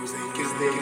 Music is the